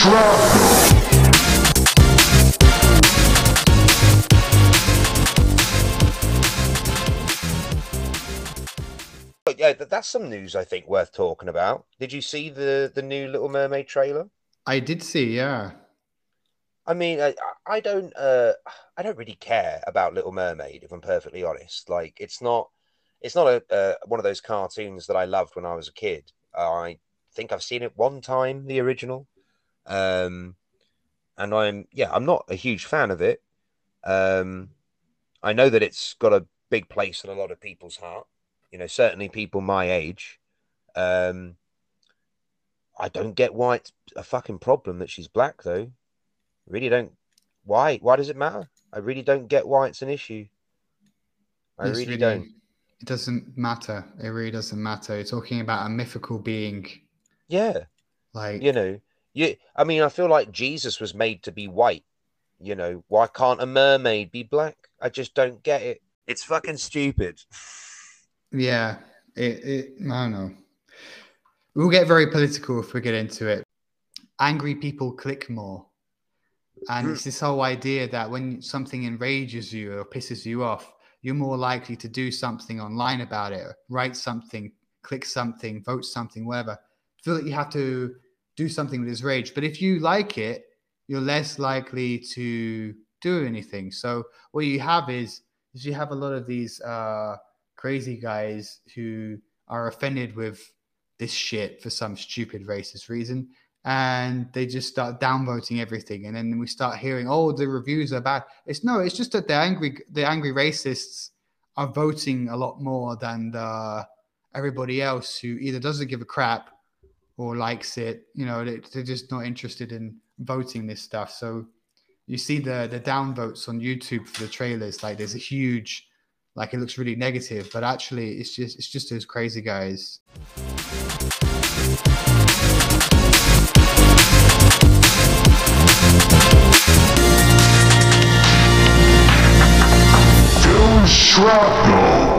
shrapnel. Yeah, that's some news I think worth talking about. Did you see the the new Little Mermaid trailer? I did see, yeah. I mean, I, I don't uh I don't really care about Little Mermaid if I'm perfectly honest. Like it's not it's not a uh, one of those cartoons that I loved when I was a kid. I think I've seen it one time, the original. Um and I'm yeah, I'm not a huge fan of it. Um I know that it's got a big place in a lot of people's heart. You know, certainly people my age. Um I don't get why it's a fucking problem that she's black though. Really don't. Why? Why does it matter? I really don't get why it's an issue. I It's really, don't. It doesn't matter. It really doesn't matter. You're talking about a mythical being. Yeah, Like, you know, you. I mean, I feel like Jesus was made to be white. You know, why can't a mermaid be black? I just don't get it. It's fucking stupid. yeah, it, it, I don't know. We'll get very political if we get into it. Angry people click more. And it's this whole idea that when something enrages you or pisses you off, you're more likely to do something online about it, write something, click something, vote something, whatever. Feel that you have to do something with this rage. But if you like it, you're less likely to do anything. So what you have is, is you have a lot of these uh, crazy guys who are offended with this shit for some stupid racist reason and they just start downvoting everything and then we start hearing oh the reviews are bad it's no it's just that the angry the angry racists are voting a lot more than the, everybody else who either doesn't give a crap or likes it you know they, they're just not interested in voting this stuff so you see the the downvotes on youtube for the trailers like there's a huge like it looks really negative but actually it's just it's just those crazy guys shrapnel.